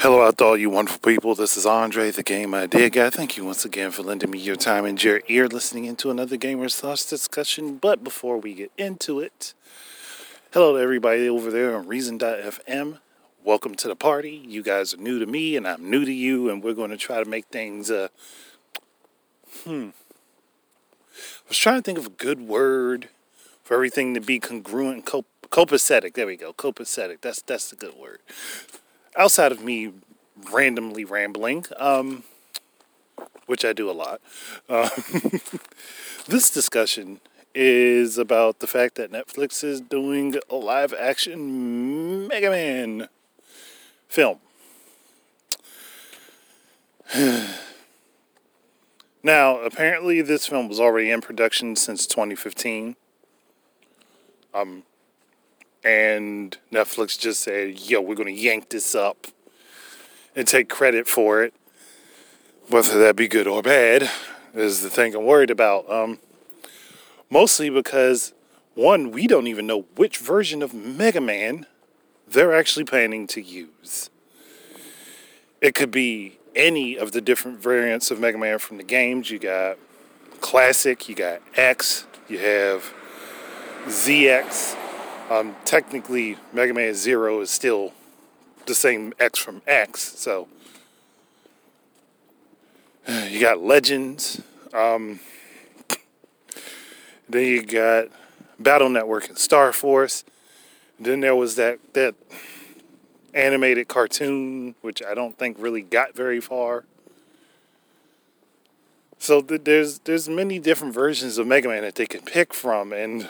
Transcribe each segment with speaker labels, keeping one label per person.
Speaker 1: Hello out to all you wonderful people. This is Andre, the Game Idea Guy. Thank you once again for lending me your time and your ear listening into another Gamers Thoughts discussion. But before we get into it, hello to everybody over there on Reason.fm. Welcome to the party. You guys are new to me and I'm new to you, and we're going to try to make things, uh, hmm. I was trying to think of a good word for everything to be congruent and cop- copacetic. There we go. Copacetic. That's, that's the good word outside of me randomly rambling, um, which I do a lot, uh, this discussion is about the fact that Netflix is doing a live action Mega Man film. now, apparently, this film was already in production since 2015. Um, and Netflix just said, yo, we're going to yank this up and take credit for it. Whether that be good or bad is the thing I'm worried about. Um, mostly because, one, we don't even know which version of Mega Man they're actually planning to use. It could be any of the different variants of Mega Man from the games. You got Classic, you got X, you have ZX, um, technically, Mega Man Zero is still the same X from X. So you got Legends. Um, then you got Battle Network and Star Force. Then there was that that animated cartoon, which I don't think really got very far. So th- there's there's many different versions of Mega Man that they can pick from, and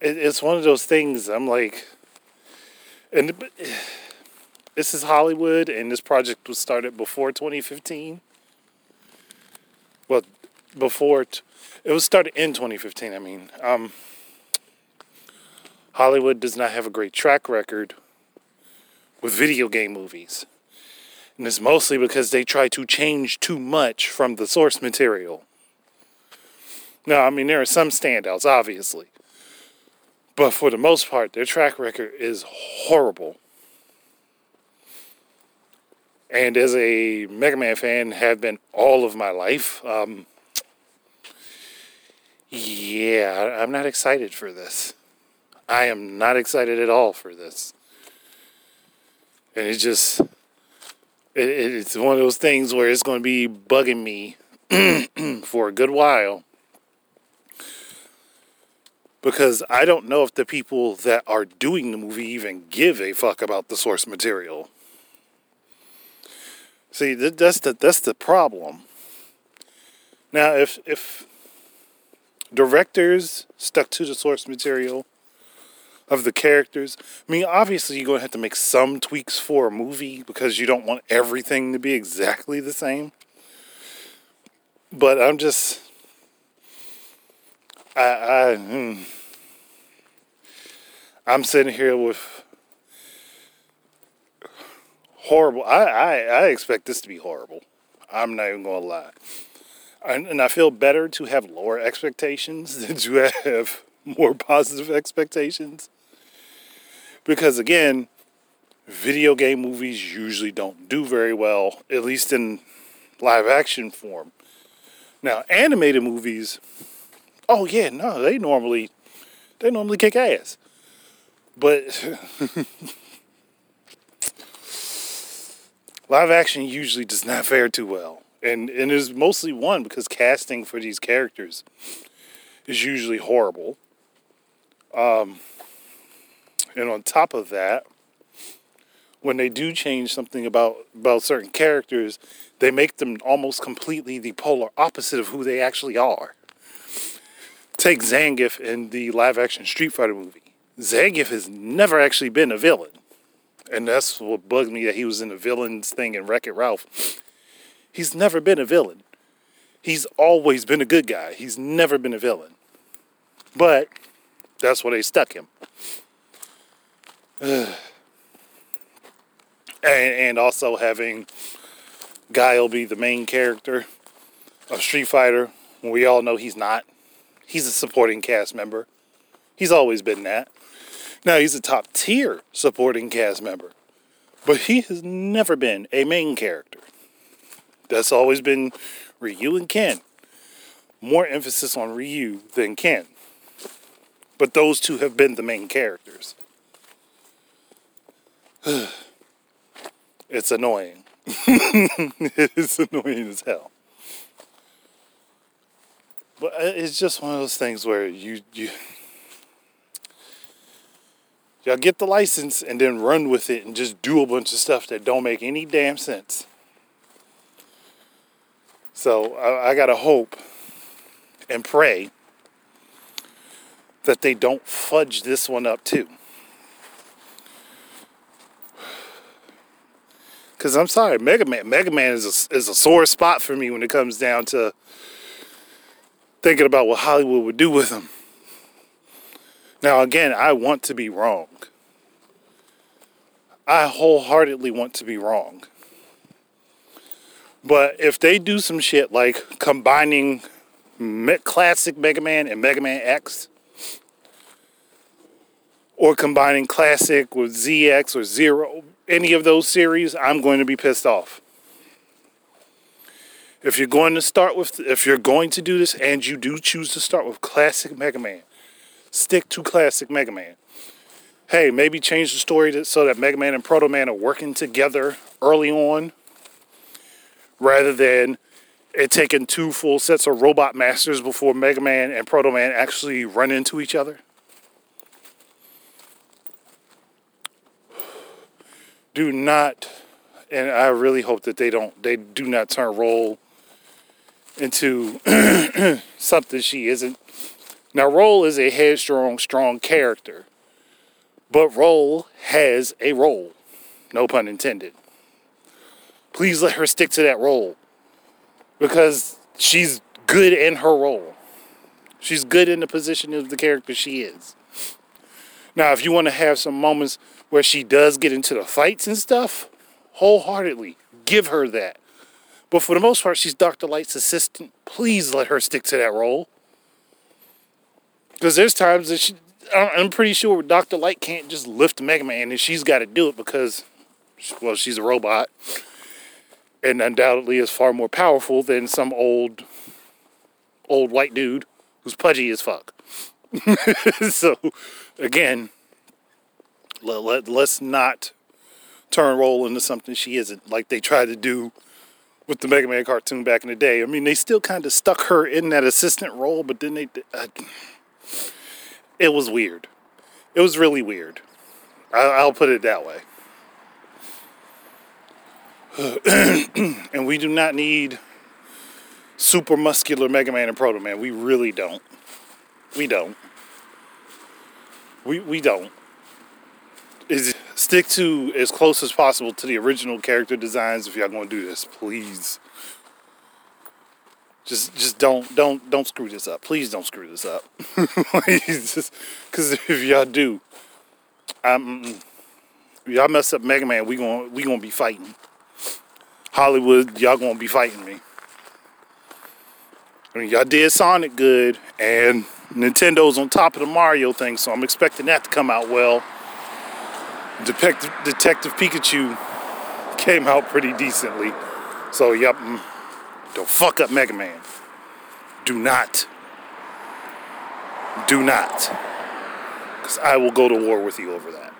Speaker 1: it's one of those things. I'm like, and this is Hollywood, and this project was started before 2015. Well, before t- it was started in 2015. I mean, um, Hollywood does not have a great track record with video game movies. And it's mostly because they try to change too much from the source material. Now, I mean, there are some standouts, obviously. But for the most part, their track record is horrible. And as a Mega Man fan, have been all of my life. Um, yeah, I'm not excited for this. I am not excited at all for this. And it just, it, it's one of those things where it's going to be bugging me for a good while because I don't know if the people that are doing the movie even give a fuck about the source material. See, that's the that's the problem. Now, if if directors stuck to the source material of the characters, I mean, obviously you're going to have to make some tweaks for a movie because you don't want everything to be exactly the same. But I'm just I, I hmm. I'm sitting here with horrible. I, I, I expect this to be horrible. I'm not even gonna lie, and, and I feel better to have lower expectations than to have more positive expectations. Because again, video game movies usually don't do very well, at least in live action form. Now, animated movies, oh yeah, no, they normally they normally kick ass. But live action usually does not fare too well. And and is mostly one because casting for these characters is usually horrible. Um, and on top of that, when they do change something about about certain characters, they make them almost completely the polar opposite of who they actually are. Take Zangief in the live action Street Fighter movie. Zangief has never actually been a villain. And that's what bugged me that he was in the villains thing in Wreck It Ralph. He's never been a villain. He's always been a good guy. He's never been a villain. But that's where they stuck him. and, and also having Guile be the main character of Street Fighter, we all know he's not. He's a supporting cast member. He's always been that. Now he's a top tier supporting cast member, But he has never been a main character. That's always been Ryu and Ken. More emphasis on Ryu than Ken. But those two have been the main characters. it's annoying. it's annoying as hell. But uh, it's just one of those things where you you y'all get the license and then run with it and just do a bunch of stuff that don't make any damn sense. So I, I gotta hope and pray that they don't fudge this one up too. Cause I'm sorry, Mega Man. Mega Man is a, is a sore spot for me when it comes down to thinking about what Hollywood would do with him. Now, again, I want to be wrong. I wholeheartedly want to be wrong. But if they do some shit like combining classic Mega Man and Mega Man X, or combining classic with ZX or Zero, any of those series, I'm going to be pissed off. If you're going to start with, if you're going to do this and you do choose to start with classic Mega Man, stick to classic Mega Man. Hey, maybe change the story so that Mega Man and Proto Man are working together early on rather than it taking two full sets of robot masters before Mega Man and Proto Man actually run into each other. Do not, and I really hope that they don't, they do not turn Roll into something she isn't. Now, Roll is a headstrong, strong character, but Roll has a role. No pun intended please let her stick to that role because she's good in her role. She's good in the position of the character she is. Now, if you want to have some moments where she does get into the fights and stuff, wholeheartedly give her that. But for the most part, she's Dr. Light's assistant. Please let her stick to that Roll. Because there's times that she, I'm pretty sure Dr. Light can't just lift Mega Man and she's got to do it because, well, she's a robot and undoubtedly is far more powerful than some old old white dude who's pudgy as fuck. so again, let, let, let's not turn role into something she isn't like they tried to do with the Mega Man cartoon back in the day. I mean, they still kind of stuck her in that assistant role, but then they uh, it was weird. It was really weird. I, I'll put it that way. and we do not need super muscular Mega Man and Proto Man. We really don't. We don't. We we don't. Stick to as close as possible to the original character designs if y'all gonna do this, please. Just just don't don't don't screw this up. Please don't screw this up. Because if y'all do, um, y'all mess up Mega Man, we gonna we gonna be fighting. Hollywood, y'all gonna be fighting me. I mean, y'all did Sonic good, and Nintendo's on top of the Mario thing, so I'm expecting that to come out well. Detective, Detective Pikachu came out pretty decently. So, yep, mm, don't fuck up Mega Man. Do not. Do not. Because I will go to war with you over that.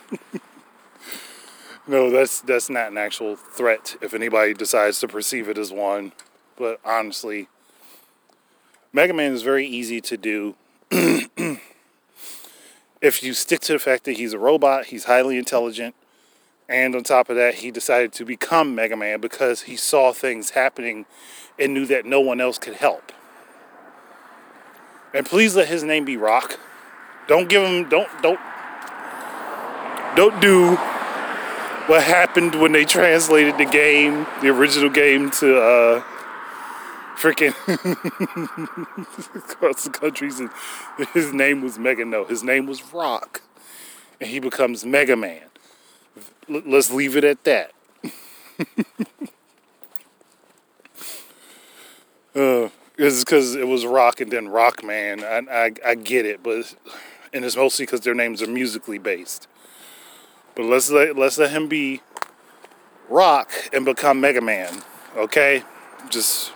Speaker 1: No, that's that's not an actual threat if anybody decides to perceive it as one. But honestly, Mega Man is very easy to do. if you stick to the fact that he's a robot, he's highly intelligent, and on top of that, he decided to become Mega Man because he saw things happening and knew that no one else could help. And please let his name be Rock. Don't give him don't don't don't do what happened when they translated the game, the original game, to uh, freaking across the countries, and his name was Mega. No, his name was Rock, and he becomes Mega Man. L- let's leave it at that. uh, it's because it was Rock and then Rock Man. I, I, I get it, but and it's mostly because their names are musically based. But let's let let's let him be Rock and become Mega Man. Okay? Just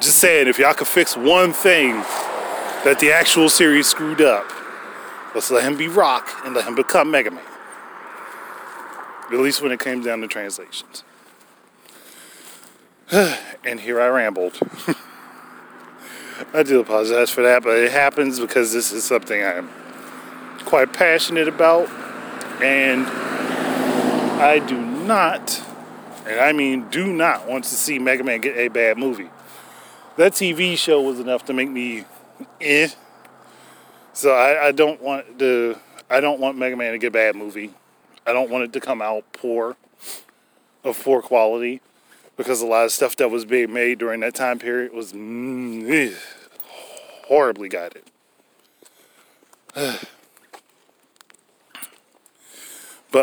Speaker 1: just saying if y'all could fix one thing that the actual series screwed up, let's let him be Rock and let him become Mega Man. At least when it came down to translations. and here I rambled. I do apologize for that, but it happens because this is something I'm quite passionate about. And I do not, and I mean do not, want to see Mega Man get a bad movie. That TV show was enough to make me eh. So I, I don't want the I don't want Mega Man to get a bad movie. I don't want it to come out poor, of poor quality, because a lot of stuff that was being made during that time period was mm, eh, horribly guided. but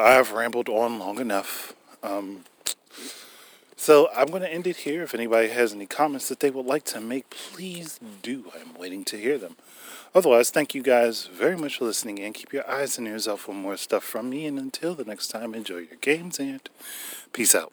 Speaker 1: I've rambled on long enough. Um, so I'm going to end it here. If anybody has any comments that they would like to make, please do. I'm waiting to hear them. Otherwise, thank you guys very much for listening and keep your eyes and ears out for more stuff from me. And until the next time, enjoy your games and peace out.